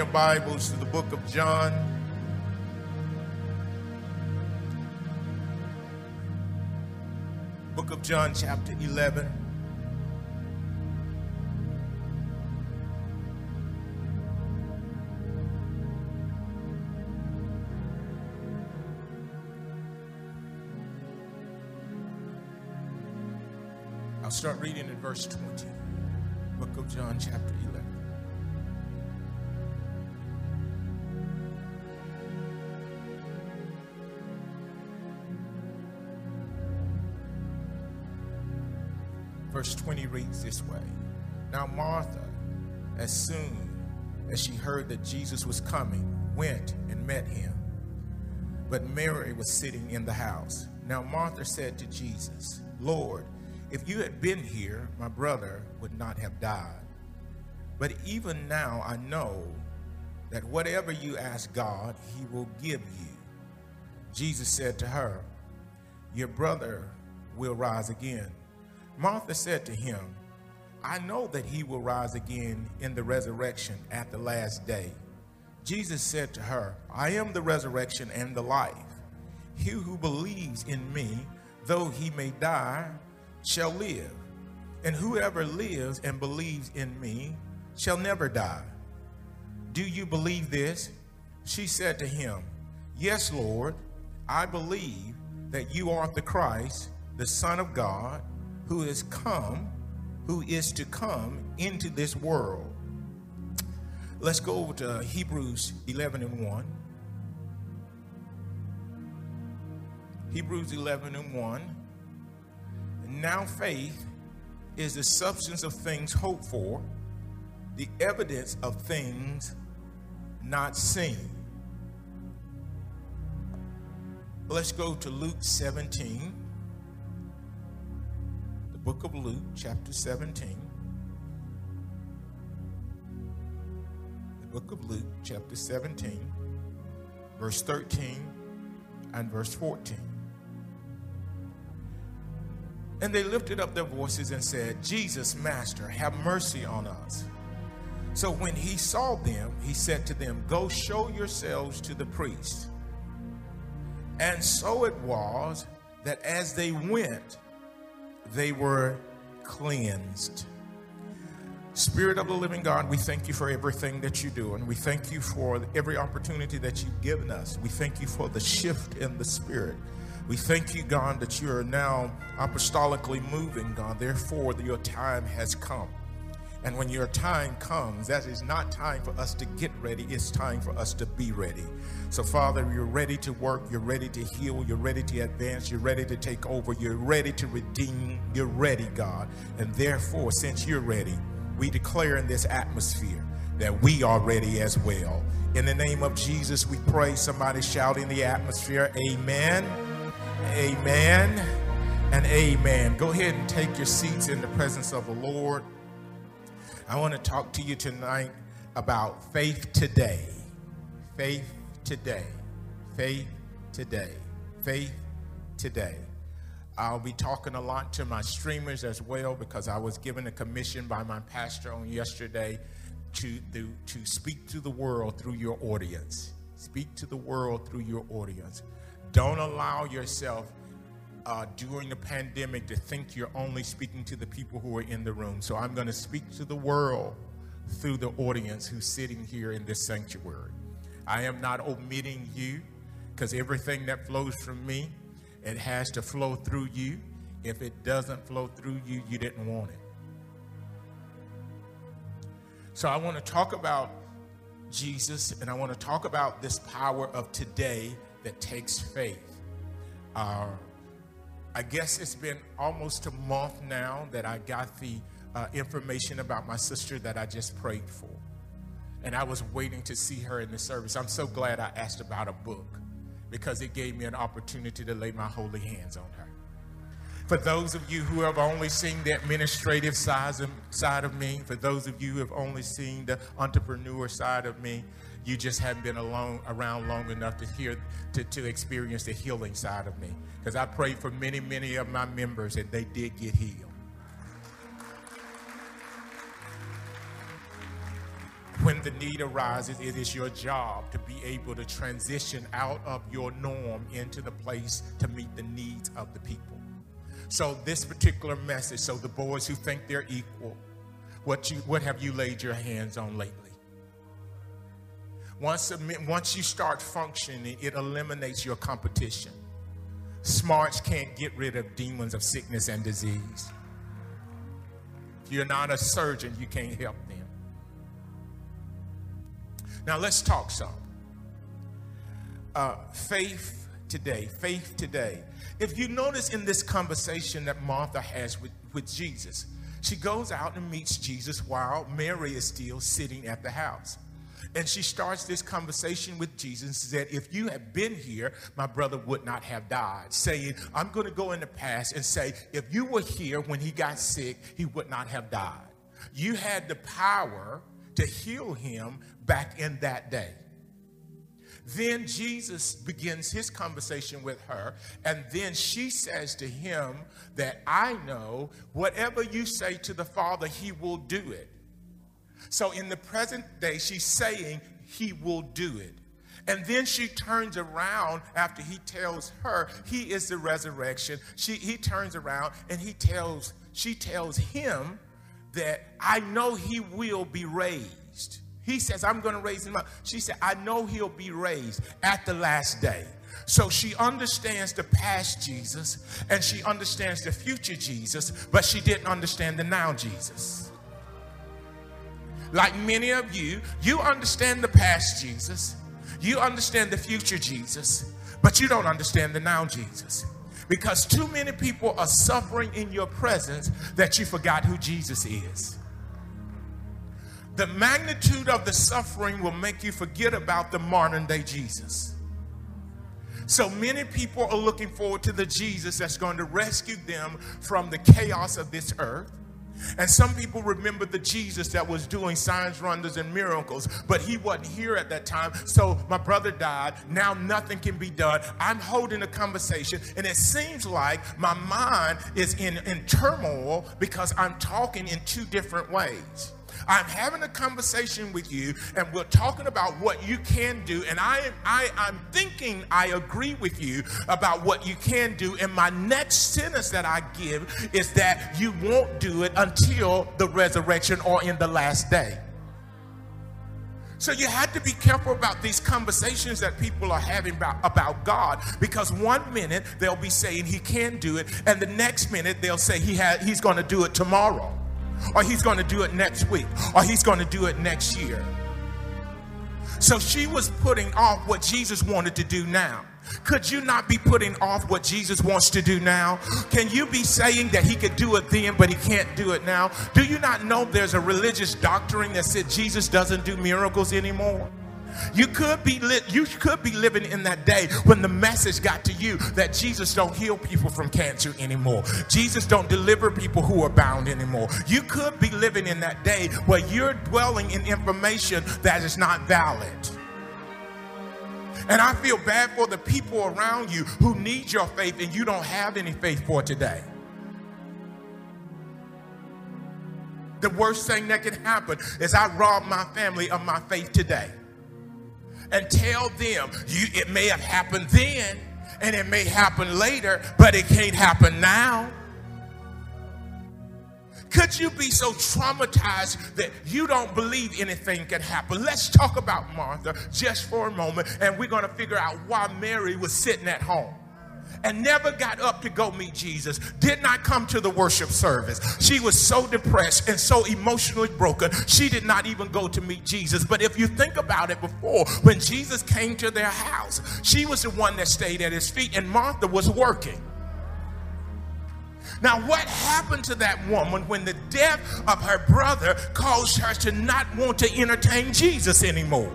your Bibles to the book of John. Book of John, chapter 11. I'll start reading in verse 20. Book of John, chapter 11. Verse 20 reads this way Now Martha, as soon as she heard that Jesus was coming, went and met him. But Mary was sitting in the house. Now Martha said to Jesus, Lord, if you had been here, my brother would not have died. But even now I know that whatever you ask God, he will give you. Jesus said to her, Your brother will rise again. Martha said to him, I know that he will rise again in the resurrection at the last day. Jesus said to her, I am the resurrection and the life. He who believes in me, though he may die, shall live. And whoever lives and believes in me shall never die. Do you believe this? She said to him, Yes, Lord, I believe that you are the Christ, the Son of God, who is come, who is to come into this world. Let's go over to Hebrews 11 and 1. Hebrews 11 and 1. Now faith is the substance of things hoped for, the evidence of things not seen. Let's go to Luke 17 book of Luke, chapter 17. The book of Luke, chapter 17, verse 13 and verse 14. And they lifted up their voices and said, Jesus, Master, have mercy on us. So when he saw them, he said to them, Go show yourselves to the priest. And so it was that as they went, they were cleansed. Spirit of the living God, we thank you for everything that you do, and we thank you for every opportunity that you've given us. We thank you for the shift in the Spirit. We thank you, God, that you are now apostolically moving, God. Therefore, your time has come. And when your time comes, that is not time for us to get ready, it's time for us to be ready. So, Father, you're ready to work, you're ready to heal, you're ready to advance, you're ready to take over, you're ready to redeem, you're ready, God. And therefore, since you're ready, we declare in this atmosphere that we are ready as well. In the name of Jesus, we pray. Somebody shout in the atmosphere, Amen, Amen, and Amen. Go ahead and take your seats in the presence of the Lord. I want to talk to you tonight about faith today. Faith today. Faith today. Faith today. I'll be talking a lot to my streamers as well because I was given a commission by my pastor on yesterday to, do, to speak to the world through your audience. Speak to the world through your audience. Don't allow yourself uh, during the pandemic to think you're only speaking to the people who are in the room. So I'm going to speak to the world through the audience who's sitting here in this sanctuary. I am not omitting you because everything that flows from me, it has to flow through you. If it doesn't flow through you, you didn't want it. So I want to talk about Jesus and I want to talk about this power of today that takes faith. Uh, I guess it's been almost a month now that I got the uh, information about my sister that I just prayed for. And I was waiting to see her in the service. I'm so glad I asked about a book because it gave me an opportunity to lay my holy hands on her. For those of you who have only seen the administrative side of, side of me, for those of you who have only seen the entrepreneur side of me, you just haven't been alone, around long enough to hear, to, to experience the healing side of me. Because I prayed for many, many of my members and they did get healed. When the need arises, it is your job to be able to transition out of your norm into the place to meet the needs of the people. So this particular message, so the boys who think they're equal, what you what have you laid your hands on lately? Once, once you start functioning, it eliminates your competition. Smarts can't get rid of demons of sickness and disease. If you're not a surgeon, you can't help them. Now let's talk some. Uh, faith today, faith today. If you notice in this conversation that Martha has with, with Jesus, she goes out and meets Jesus while Mary is still sitting at the house. And she starts this conversation with Jesus said, If you had been here, my brother would not have died. Saying, I'm going to go in the past and say, If you were here when he got sick, he would not have died. You had the power to heal him back in that day. Then Jesus begins his conversation with her, and then she says to him that I know whatever you say to the Father, he will do it. So in the present day, she's saying he will do it. And then she turns around after he tells her he is the resurrection. She, he turns around and he tells, she tells him that I know he will be raised. He says, I'm going to raise him up. She said, I know he'll be raised at the last day. So she understands the past Jesus and she understands the future Jesus, but she didn't understand the now Jesus. Like many of you, you understand the past Jesus, you understand the future Jesus, but you don't understand the now Jesus. Because too many people are suffering in your presence that you forgot who Jesus is. The magnitude of the suffering will make you forget about the modern day Jesus. So many people are looking forward to the Jesus that's going to rescue them from the chaos of this earth. And some people remember the Jesus that was doing signs, wonders, and miracles, but he wasn't here at that time. So my brother died. Now nothing can be done. I'm holding a conversation, and it seems like my mind is in, in turmoil because I'm talking in two different ways. I'm having a conversation with you and we're talking about what you can do. And I, I, I'm thinking I agree with you about what you can do. And my next sentence that I give is that you won't do it until the resurrection or in the last day. So you have to be careful about these conversations that people are having about, about God because one minute they'll be saying he can do it, and the next minute they'll say he ha- he's going to do it tomorrow or he's going to do it next week, or he's going to do it next year. So she was putting off what Jesus wanted to do now. Could you not be putting off what Jesus wants to do now? Can you be saying that he could do it then, but he can't do it now? Do you not know there's a religious doctrine that said Jesus doesn't do miracles anymore? You could be li- you could be living in that day when the message got to you that Jesus don't heal people from cancer anymore. Jesus don't deliver people who are bound anymore. You could be living in that day where you're dwelling in information that is not valid. And I feel bad for the people around you who need your faith and you don't have any faith for today. The worst thing that can happen is I rob my family of my faith today and tell them you it may have happened then and it may happen later, but it can't happen now. Could you be so traumatized that you don't believe anything can happen? Let's talk about Martha just for a moment, and we're going to figure out why Mary was sitting at home and never got up to go meet Jesus, did not come to the worship service. She was so depressed and so emotionally broken, she did not even go to meet Jesus. But if you think about it before, when Jesus came to their house, she was the one that stayed at his feet, and Martha was working. Now, what happened to that woman when the death of her brother caused her to not want to entertain Jesus anymore?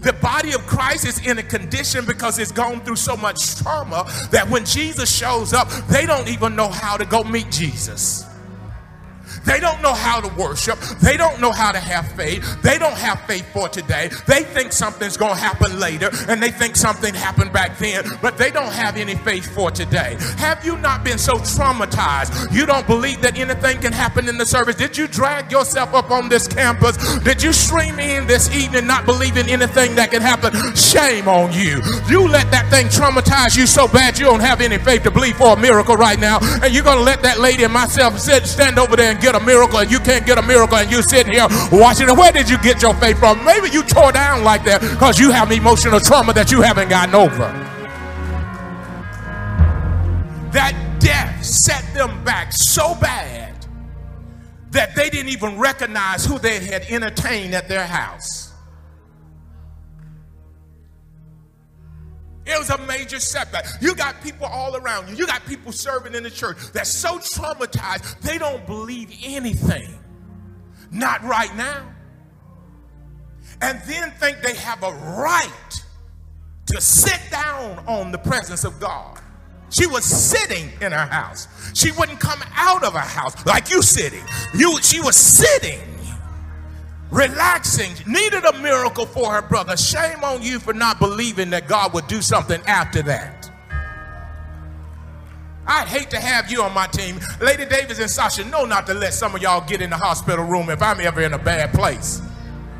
The body of Christ is in a condition because it's gone through so much trauma that when Jesus shows up, they don't even know how to go meet Jesus. They don't know how to worship. They don't know how to have faith. They don't have faith for today. They think something's going to happen later and they think something happened back then, but they don't have any faith for today. Have you not been so traumatized? You don't believe that anything can happen in the service. Did you drag yourself up on this campus? Did you stream in this evening not believing anything that can happen? Shame on you. You let that thing traumatize you so bad you don't have any faith to believe for a miracle right now. And you're going to let that lady and myself sit, stand over there and get a miracle and you can't get a miracle and you sitting here watching it. Where did you get your faith from? Maybe you tore down like that because you have emotional trauma that you haven't gotten over. That death set them back so bad that they didn't even recognize who they had entertained at their house. It was a major setback. You got people all around you. You got people serving in the church that's so traumatized they don't believe anything. Not right now. And then think they have a right to sit down on the presence of God. She was sitting in her house. She wouldn't come out of her house like you sitting. You she was sitting relaxing, needed a miracle for her brother. Shame on you for not believing that God would do something after that. I'd hate to have you on my team. Lady Davis and Sasha know not to let some of y'all get in the hospital room if I'm ever in a bad place.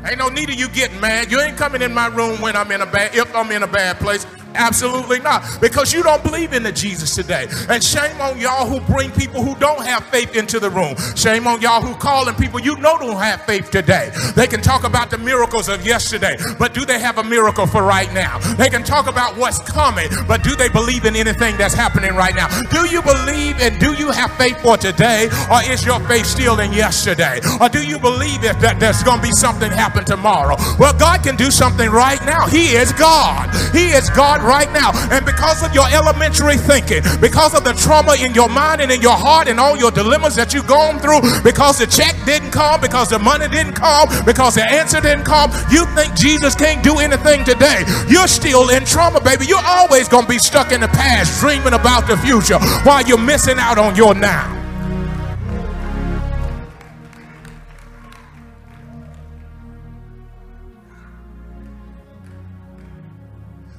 Ain't no need of you getting mad. You ain't coming in my room when I'm in a bad if I'm in a bad place. Absolutely not. Because you don't believe in the Jesus today. And shame on y'all who bring people who don't have faith into the room. Shame on y'all who call calling people you know don't have faith today. They can talk about the miracles of yesterday, but do they have a miracle for right now? They can talk about what's coming, but do they believe in anything that's happening right now? Do you believe and do you have faith for today, or is your faith still in yesterday? Or do you believe that, that there's going to be something happen tomorrow? Well, God can do something right now. He is God. He is God right now. And because of your elementary thinking, because of the trauma in your mind and in your heart and all your dilemmas that you've gone through, because the check didn't come, because the money didn't come, because the answer didn't come, you think Jesus can't do anything today. You're still in trauma, baby. You're always going to be stuck in the past, dreaming about the future while you're missing out on your now.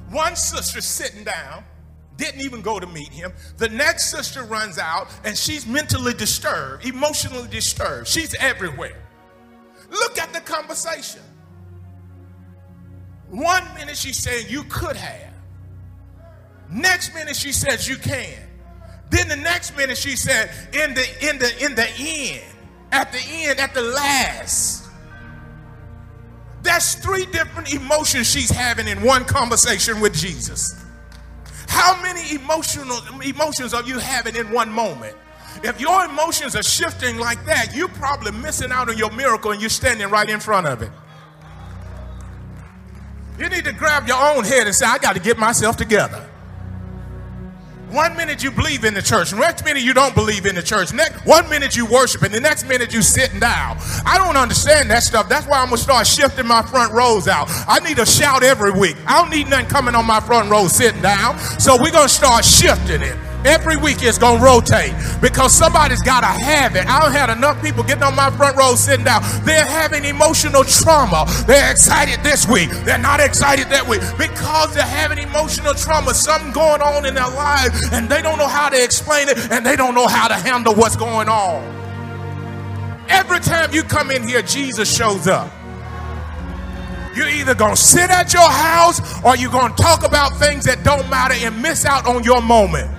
One sister sitting down, didn't even go to meet him. The next sister runs out and she's mentally disturbed, emotionally disturbed. She's everywhere. Look at the conversation. One minute she's saying you could have. Next minute she says you can. Then the next minute she said in the in the in the end, at the end, at the last. That's three different emotions she's having in one conversation with Jesus. How many emotional emotions are you having in one moment? If your emotions are shifting like that, you're probably missing out on your miracle and you're standing right in front of it. You need to grab your own head and say, I got to get myself together. One minute you believe in the church, next minute you don't believe in the church. Next, one minute you worship, and the next minute you sitting down. I don't understand that stuff. That's why I'm gonna start shifting my front rows out. I need to shout every week. I don't need nothing coming on my front row sitting down. So we're gonna start shifting it. Every week it's gonna rotate because somebody's gotta have it. I don't had enough people getting on my front row sitting down. They're having emotional trauma. They're excited this week. They're not excited that week because they're having emotional trauma. Something going on in their lives and they don't know how to explain it and they don't know how to handle what's going on. Every time you come in here, Jesus shows up. You're either going to sit at your house or you're going to talk about things that don't matter and miss out on your moment.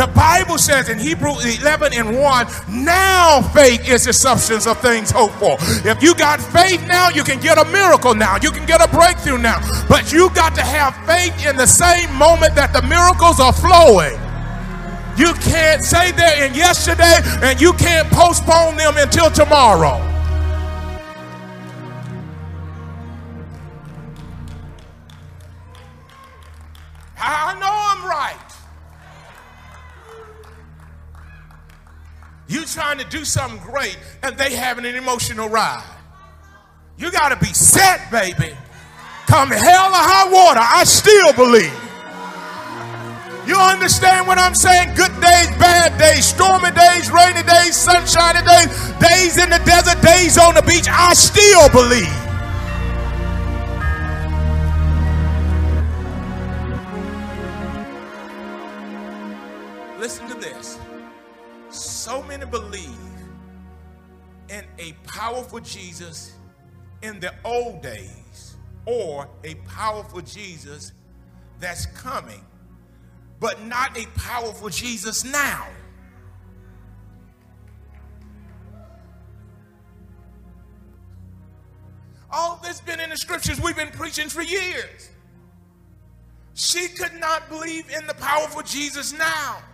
The Bible says in Hebrews 11 and 1, now faith is the substance of things hoped for. If you got faith now, you can get a miracle now. You can get a breakthrough now. But you got to have faith in the same moment that the miracles are flowing. You can't say they're in yesterday and you can't postpone them until tomorrow. I know You trying to do something great and they having an emotional ride. You got to be set, baby. Come hell or high water, I still believe. You understand what I'm saying? Good days, bad days, stormy days, rainy days, sunshiny days, days in the desert, days on the beach. I still believe. Listen to many believe in a powerful Jesus in the old days or a powerful Jesus that's coming, but not a powerful Jesus now. All this been in the scriptures we've been preaching for years. She could not believe in the powerful Jesus now.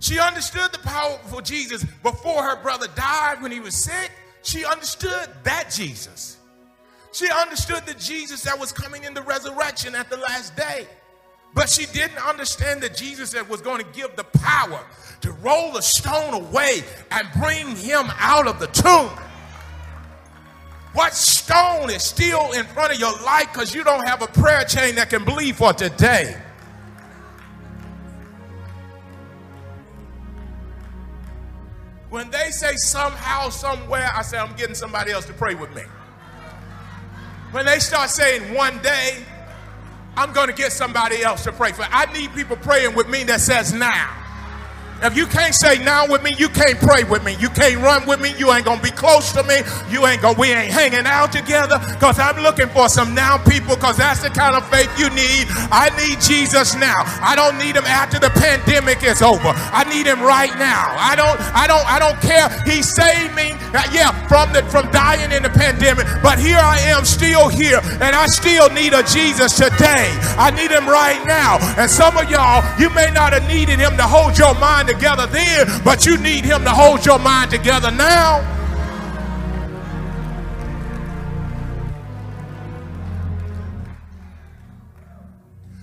She understood the powerful Jesus before her brother died when he was sick. She understood that Jesus. She understood the Jesus that was coming in the resurrection at the last day. But she didn't understand that Jesus that was going to give the power to roll the stone away and bring him out of the tomb. What stone is still in front of your life because you don't have a prayer chain that can believe for today? When they say somehow, somewhere, I say, I'm getting somebody else to pray with me. When they start saying one day, I'm going to get somebody else to pray for. I need people praying with me that says now. If you can't say now with me, you can't pray with me. You can't run with me. You ain't gonna be close to me. You ain't gonna. We ain't hanging out together. Cause I'm looking for some now people. Cause that's the kind of faith you need. I need Jesus now. I don't need him after the pandemic is over. I need him right now. I don't. I don't. I don't care. He saved me. Uh, yeah, from the from dying in the pandemic. But here I am, still here, and I still need a Jesus today. I need him right now. And some of y'all, you may not have needed him to hold your mind together then, but you need Him to hold your mind together now.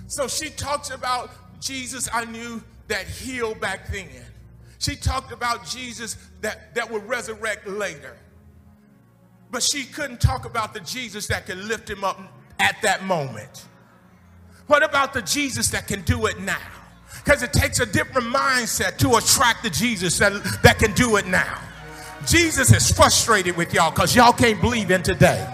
So she talks about Jesus I knew that healed back then. She talked about Jesus that, that would resurrect later. But she couldn't talk about the Jesus that could lift him up at that moment. What about the Jesus that can do it now? Because it takes a different mindset to attract the Jesus that, that can do it now. Jesus is frustrated with y'all because y'all can't believe in today.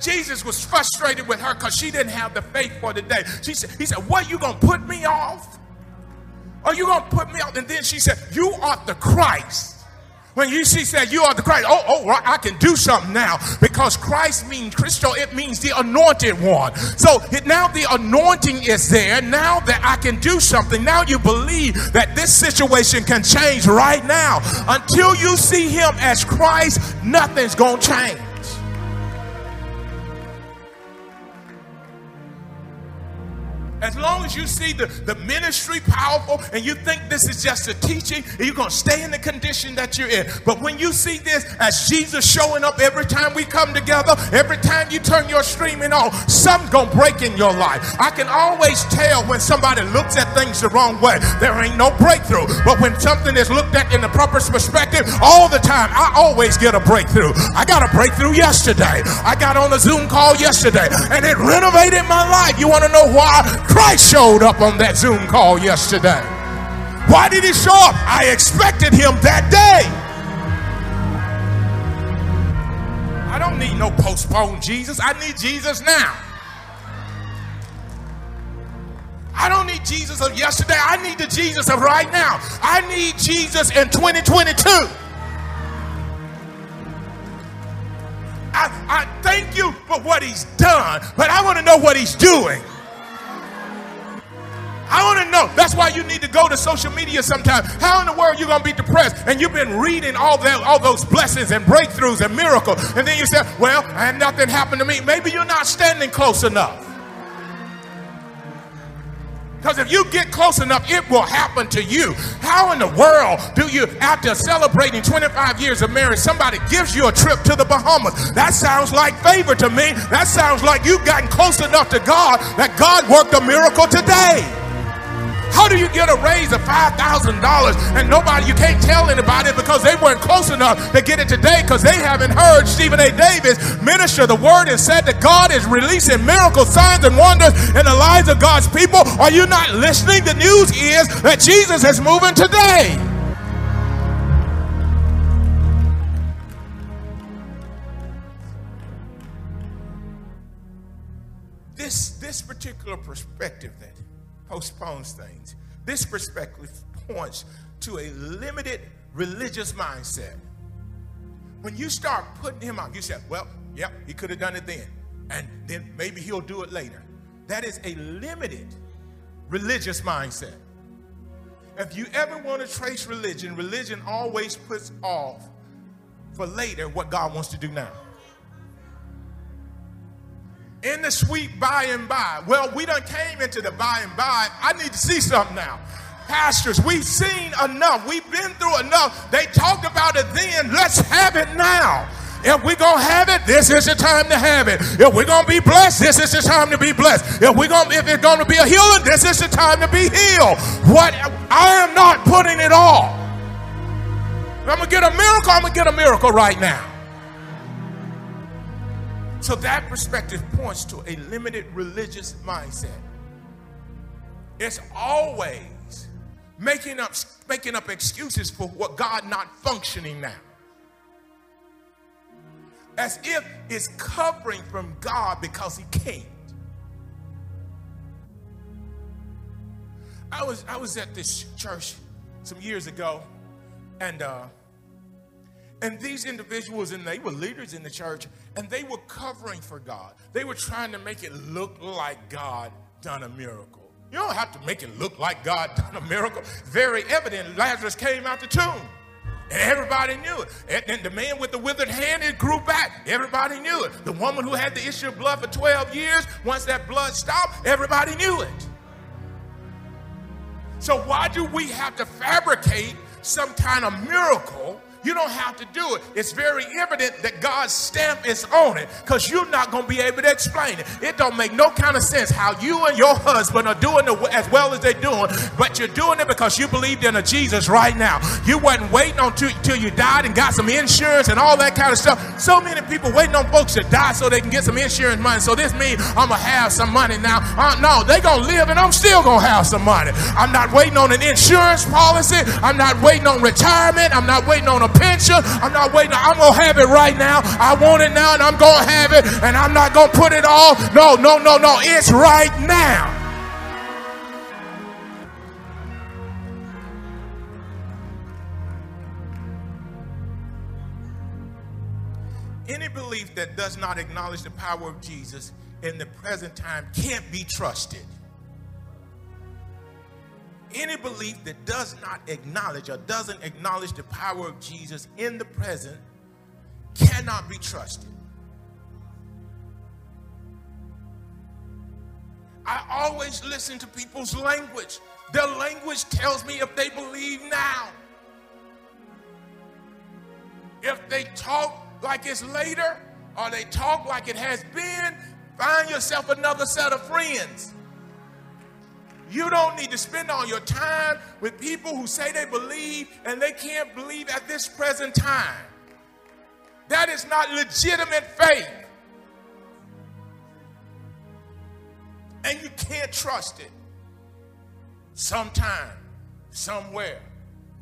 Jesus was frustrated with her because she didn't have the faith for today. She said, He said, What you gonna put me off? Are you gonna put me off? And then she said, You are the Christ. When you see said you are the Christ, oh, oh, I can do something now because Christ means Christo, it means the anointed one. So now the anointing is there. Now that I can do something, now you believe that this situation can change right now. Until you see him as Christ, nothing's gonna change. As long as you see the, the ministry powerful and you think this is just a teaching, you're going to stay in the condition that you're in. But when you see this as Jesus showing up every time we come together, every time you turn your streaming on, something's going to break in your life. I can always tell when somebody looks at things the wrong way. There ain't no breakthrough. But when something is looked at in the proper perspective, all the time, I always get a breakthrough. I got a breakthrough yesterday. I got on a Zoom call yesterday and it renovated my life. You want to know why? Christ showed up on that Zoom call yesterday. Why did he show up? I expected him that day. I don't need no postponed Jesus. I need Jesus now. I don't need Jesus of yesterday. I need the Jesus of right now. I need Jesus in 2022. I, I thank you for what he's done, but I want to know what he's doing. I want to know. That's why you need to go to social media sometimes. How in the world are you going to be depressed? And you've been reading all that, all those blessings and breakthroughs and miracles. And then you say, well, and nothing happened to me. Maybe you're not standing close enough. Because if you get close enough, it will happen to you. How in the world do you, after celebrating 25 years of marriage, somebody gives you a trip to the Bahamas? That sounds like favor to me. That sounds like you've gotten close enough to God that God worked a miracle today. How do you get a raise of $5,000 and nobody, you can't tell anybody because they weren't close enough to get it today because they haven't heard Stephen A. Davis minister the word and said that God is releasing miracle signs and wonders in the lives of God's people? Are you not listening? The news is that Jesus is moving today. This, this particular perspective that postpones things, this perspective points to a limited religious mindset. When you start putting him out, you say, well, yep, he could have done it then. And then maybe he'll do it later. That is a limited religious mindset. If you ever want to trace religion, religion always puts off for later what God wants to do now. In the sweet by and by. Well, we done came into the by and by. I need to see something now. Pastors, we've seen enough. We've been through enough. They talked about it then. Let's have it now. If we're gonna have it, this is the time to have it. If we're gonna be blessed, this is the time to be blessed. If we're gonna if it's gonna be a healing, this is the time to be healed. What I am not putting it off. I'm gonna get a miracle, I'm gonna get a miracle right now. So that perspective points to a limited religious mindset. It's always making up making up excuses for what God not functioning now as if it's covering from God because he can't. I was I was at this church some years ago, and uh, and these individuals and they were leaders in the church, and they were covering for God. They were trying to make it look like God done a miracle. You don't have to make it look like God done a miracle. Very evident. Lazarus came out the tomb. And everybody knew it. And then the man with the withered hand, it grew back. Everybody knew it. The woman who had the issue of blood for 12 years, once that blood stopped, everybody knew it. So why do we have to fabricate some kind of miracle you don't have to do it. It's very evident that God's stamp is on it because you're not going to be able to explain it. It don't make no kind of sense how you and your husband are doing it as well as they're doing, but you're doing it because you believed in a Jesus right now. You wasn't waiting until till you died and got some insurance and all that kind of stuff. So many people waiting on folks to die so they can get some insurance money. So this means I'm going to have some money now. Uh, no, they going to live and I'm still going to have some money. I'm not waiting on an insurance policy. I'm not waiting on retirement. I'm not waiting on a pension. I'm not waiting. I'm going to have it right now. I want it now and I'm going to have it and I'm not going to put it off. No, no, no, no. It's right now. Any belief that does not acknowledge the power of Jesus in the present time can't be trusted any belief that does not acknowledge or doesn't acknowledge the power of Jesus in the present cannot be trusted. I always listen to people's language. Their language tells me if they believe now. If they talk like it's later or they talk like it has been, find yourself another set of friends. You don't need to spend all your time with people who say they believe and they can't believe at this present time. That is not legitimate faith. And you can't trust it. Sometime, somewhere,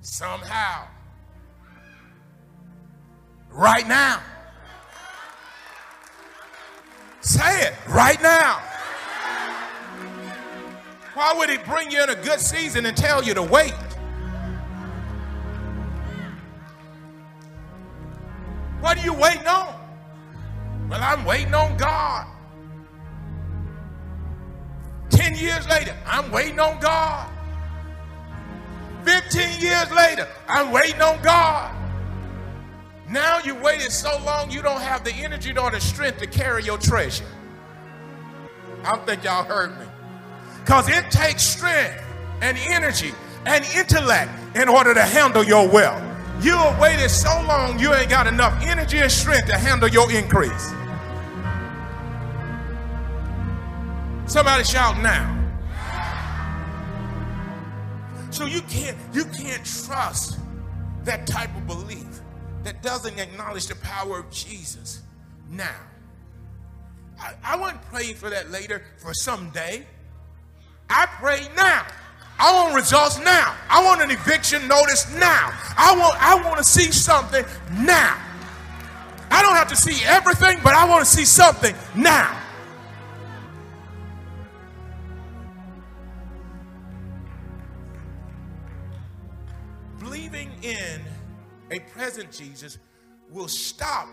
somehow. Right now. Say it right now. Why would he bring you in a good season and tell you to wait? What are you waiting on? Well, I'm waiting on God. 10 years later, I'm waiting on God. 15 years later, I'm waiting on God. Now you waited so long you don't have the energy nor the strength to carry your treasure. I think y'all heard me. Because it takes strength and energy and intellect in order to handle your wealth. You have waited so long, you ain't got enough energy and strength to handle your increase. Somebody shout now. So you can't you can't trust that type of belief that doesn't acknowledge the power of Jesus now. I, I wasn't praying for that later for someday. I pray now. I want results now. I want an eviction notice now. I want I want to see something now. I don't have to see everything, but I want to see something now. Believing in a present Jesus will stop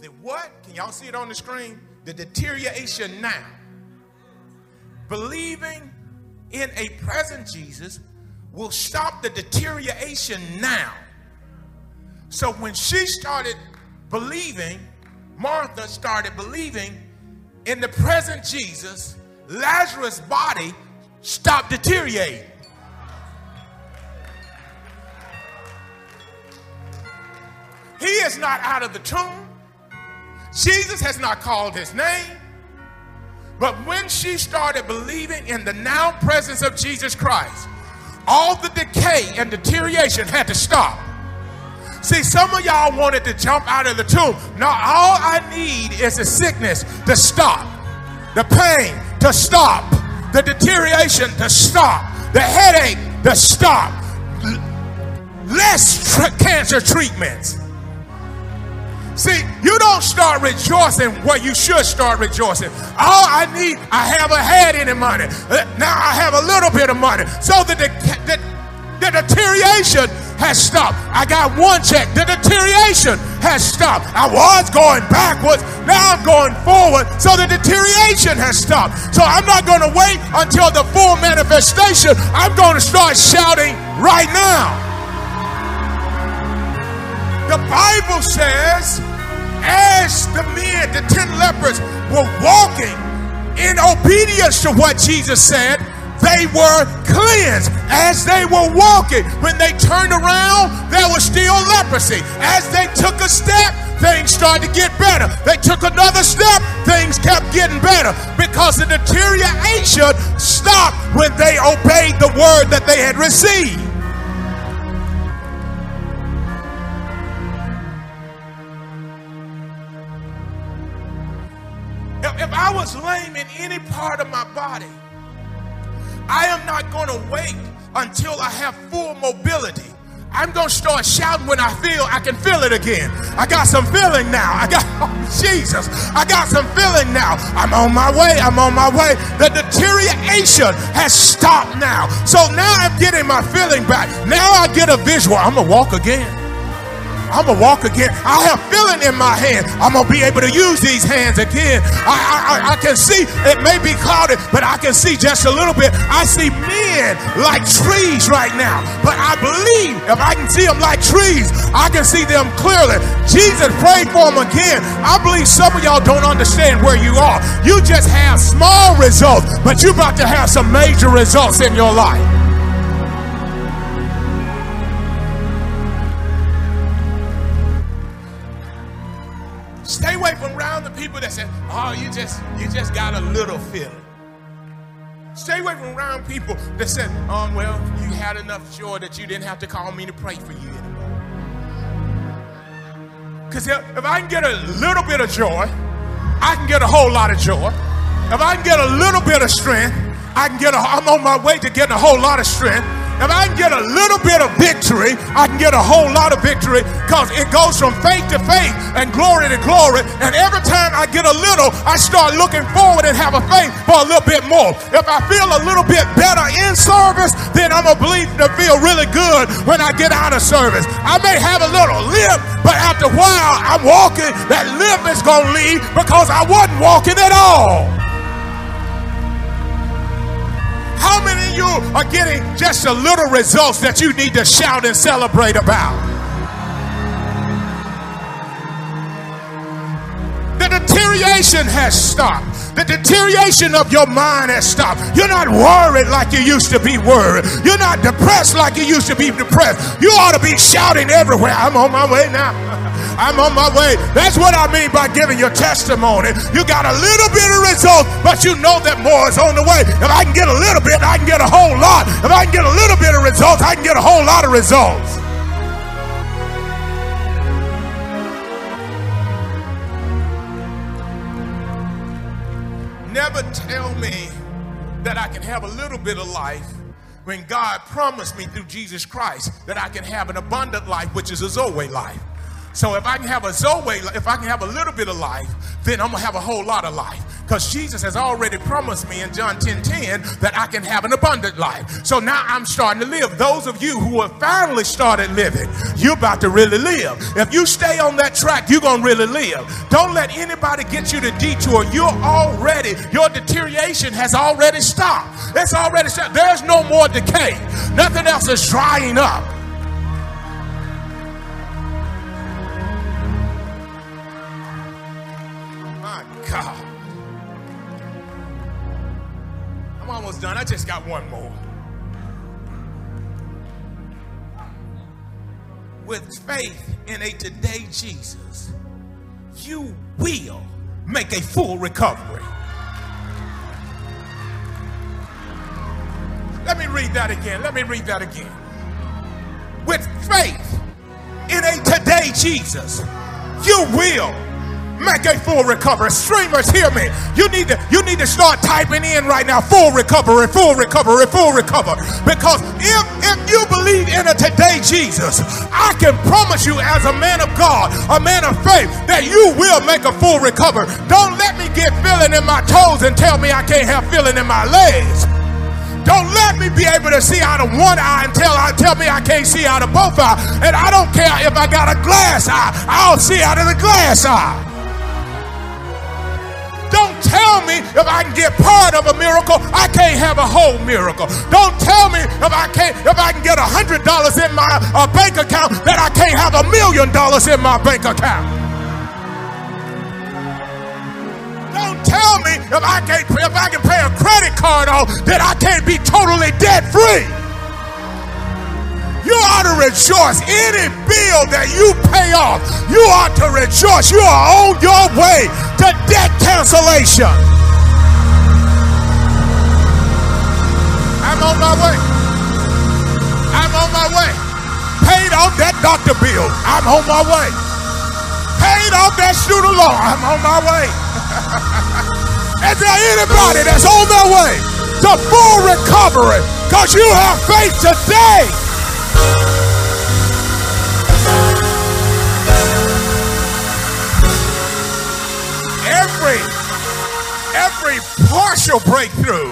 the what? Can y'all see it on the screen? The deterioration now. Believing in a present Jesus will stop the deterioration now. So when she started believing, Martha started believing in the present Jesus, Lazarus' body stopped deteriorating. He is not out of the tomb. Jesus has not called his name. But when she started believing in the now presence of Jesus Christ, all the decay and deterioration had to stop. See, some of y'all wanted to jump out of the tomb. Now, all I need is the sickness to stop, the pain to stop, the deterioration to stop, the headache to stop, less cancer treatments. See, you don't start rejoicing where you should start rejoicing. All I need, I haven't had any money. Uh, now I have a little bit of money. So the, the, the, the deterioration has stopped. I got one check. The deterioration has stopped. I was going backwards. Now I'm going forward. So the deterioration has stopped. So I'm not going to wait until the full manifestation. I'm going to start shouting right now. The Bible says, as the men, the ten lepers, were walking in obedience to what Jesus said, they were cleansed as they were walking. When they turned around, there was still leprosy. As they took a step, things started to get better. They took another step, things kept getting better because the deterioration stopped when they obeyed the word that they had received. I was lame in any part of my body, I am not going to wait until I have full mobility. I'm going to start shouting when I feel I can feel it again. I got some feeling now. I got, oh, Jesus, I got some feeling now. I'm on my way. I'm on my way. The deterioration has stopped now. So now I'm getting my feeling back. Now I get a visual. I'm going to walk again. I'm gonna walk again. I have feeling in my hand. I'm gonna be able to use these hands again. I, I, I can see it may be clouded, but I can see just a little bit. I see men like trees right now, but I believe if I can see them like trees, I can see them clearly. Jesus prayed for them again. I believe some of y'all don't understand where you are. You just have small results, but you're about to have some major results in your life. Stay away from around the people that say, "Oh, you just you just got a little feeling." Stay away from around people that said, "Oh, well, you had enough joy that you didn't have to call me to pray for you anymore." Because if I can get a little bit of joy, I can get a whole lot of joy. If I can get a little bit of strength, I can get. A, I'm on my way to getting a whole lot of strength. If I can get a little bit of victory, I can get a whole lot of victory because it goes from faith to faith and glory to glory. And every time I get a little, I start looking forward and have a faith for a little bit more. If I feel a little bit better in service, then I'm going to believe to feel really good when I get out of service. I may have a little limp, but after a while, I'm walking. That limp is going to leave because I wasn't walking at all. How many you are getting just a little results that you need to shout and celebrate about? The deterioration has stopped. The deterioration of your mind has stopped. You're not worried like you used to be worried. You're not depressed like you used to be depressed. You ought to be shouting everywhere. I'm on my way now. I'm on my way. That's what I mean by giving your testimony. You got a little bit of results, but you know that more is on the way. If I can get a little bit, I can get a whole lot. If I can get a little bit of results, I can get a whole lot of results. Never tell me that I can have a little bit of life when God promised me through Jesus Christ that I can have an abundant life, which is a Zoe life. So if I can have a Zoe, if I can have a little bit of life, then I'm gonna have a whole lot of life. Because Jesus has already promised me in John 10 10 that I can have an abundant life. So now I'm starting to live. Those of you who have finally started living, you're about to really live. If you stay on that track, you're gonna really live. Don't let anybody get you to detour. You're already, your deterioration has already stopped. It's already stopped. There's no more decay. Nothing else is drying up. Almost done. I just got one more. With faith in a today Jesus, you will make a full recovery. Let me read that again. Let me read that again. With faith in a today Jesus, you will make a full recovery. Streamers, hear me. You need to you need to start typing in right now. Full recovery, full recovery, full recovery. Because if if you believe in a today Jesus, I can promise you as a man of God, a man of faith, that you will make a full recovery. Don't let me get feeling in my toes and tell me I can't have feeling in my legs. Don't let me be able to see out of one eye until I uh, tell me I can't see out of both eyes. And I don't care if I got a glass eye, I'll see out of the glass eye. Tell me if I can get part of a miracle, I can't have a whole miracle. Don't tell me if I can't if I can get a hundred dollars in my uh, bank account that I can't have a million dollars in my bank account. Don't tell me if I can't if I can pay a credit card off that I can't be totally debt free. You ought to rejoice. Any bill that you pay off, you ought to rejoice. You are on your way to debt cancellation. I'm on my way. I'm on my way. Paid off that doctor bill. I'm on my way. Paid off that student loan. I'm on my way. Is there anybody that's on their way to full recovery because you have faith today? Every partial breakthrough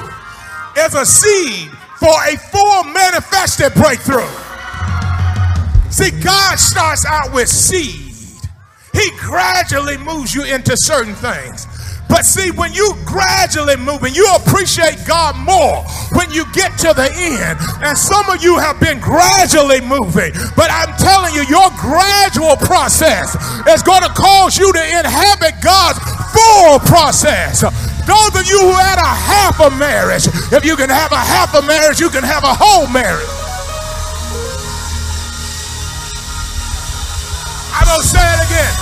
is a seed for a full manifested breakthrough. See, God starts out with seed. He gradually moves you into certain things. But see, when you gradually move and you appreciate God more when you get to the end, and some of you have been gradually moving, but I'm telling you, your gradual process is going to cause you to inhabit God's full process. Those of you who had a half a marriage, if you can have a half a marriage, you can have a whole marriage. I'm going to say it again.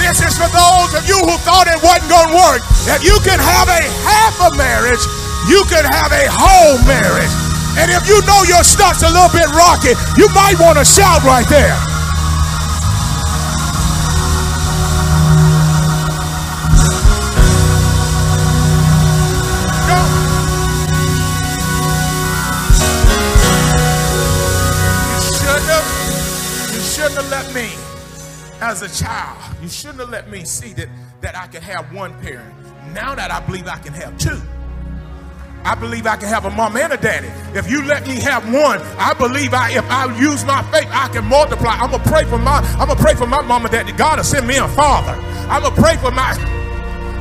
This is for those of you who thought it wasn't going to work. If you can have a half a marriage, you can have a whole marriage. And if you know your stuff's a little bit rocky, you might want to shout right there. As a child. You shouldn't have let me see that, that I could have one parent. Now that I believe I can have two. I believe I can have a mom and a daddy. If you let me have one, I believe I if I use my faith, I can multiply. I'm gonna pray for my I'm gonna pray for my mom and daddy. God will send me a father. I'm gonna pray for my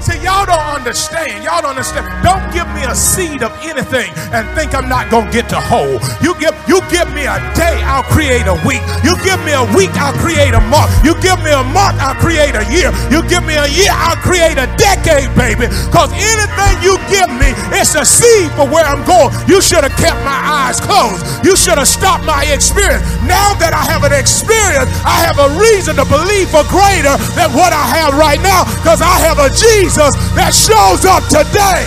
See, y'all don't understand. Y'all don't understand. Don't give me a seed of anything and think I'm not gonna get to whole. You give you give me a day, I'll create a week. You give me a week, I'll create a month. You give me a month, I'll create a year. You give me a year, I'll create a decade, baby. Because anything you give me, it's a seed for where I'm going. You should have kept my eyes closed. You should have stopped my experience. Now that I have an experience, I have a reason to believe for greater than what I have right now. Because I have a Jesus that shows up today.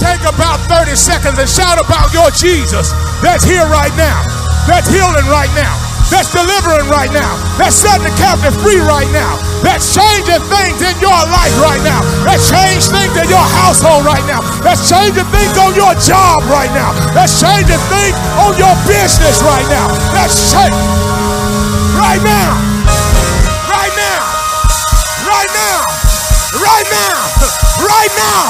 Take about 30 seconds and shout about your Jesus that's here right now, that's healing right now, that's delivering right now, that's setting the captive free right now, that's changing things in your life right now, that's changing things in your household right now, that's changing things on your job right now, that's changing things on your business right now, that's changing right now. Right now. Right now. Right now. Right now.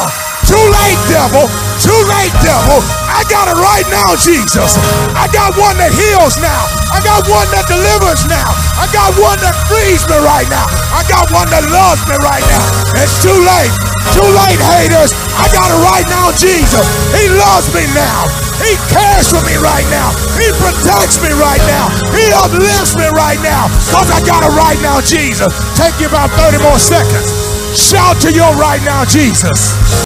Too late, devil. Too late, devil. I got it right now, Jesus. I got one that heals now. I got one that delivers now. I got one that frees me right now. I got one that loves me right now. It's too late. Too late, haters. I got it right now, Jesus. He loves me now. He cares for me right now. He protects me right now. He uplifts me right now. Because I got it right now, Jesus. Take you about 30 more seconds. Shout to your right now, Jesus.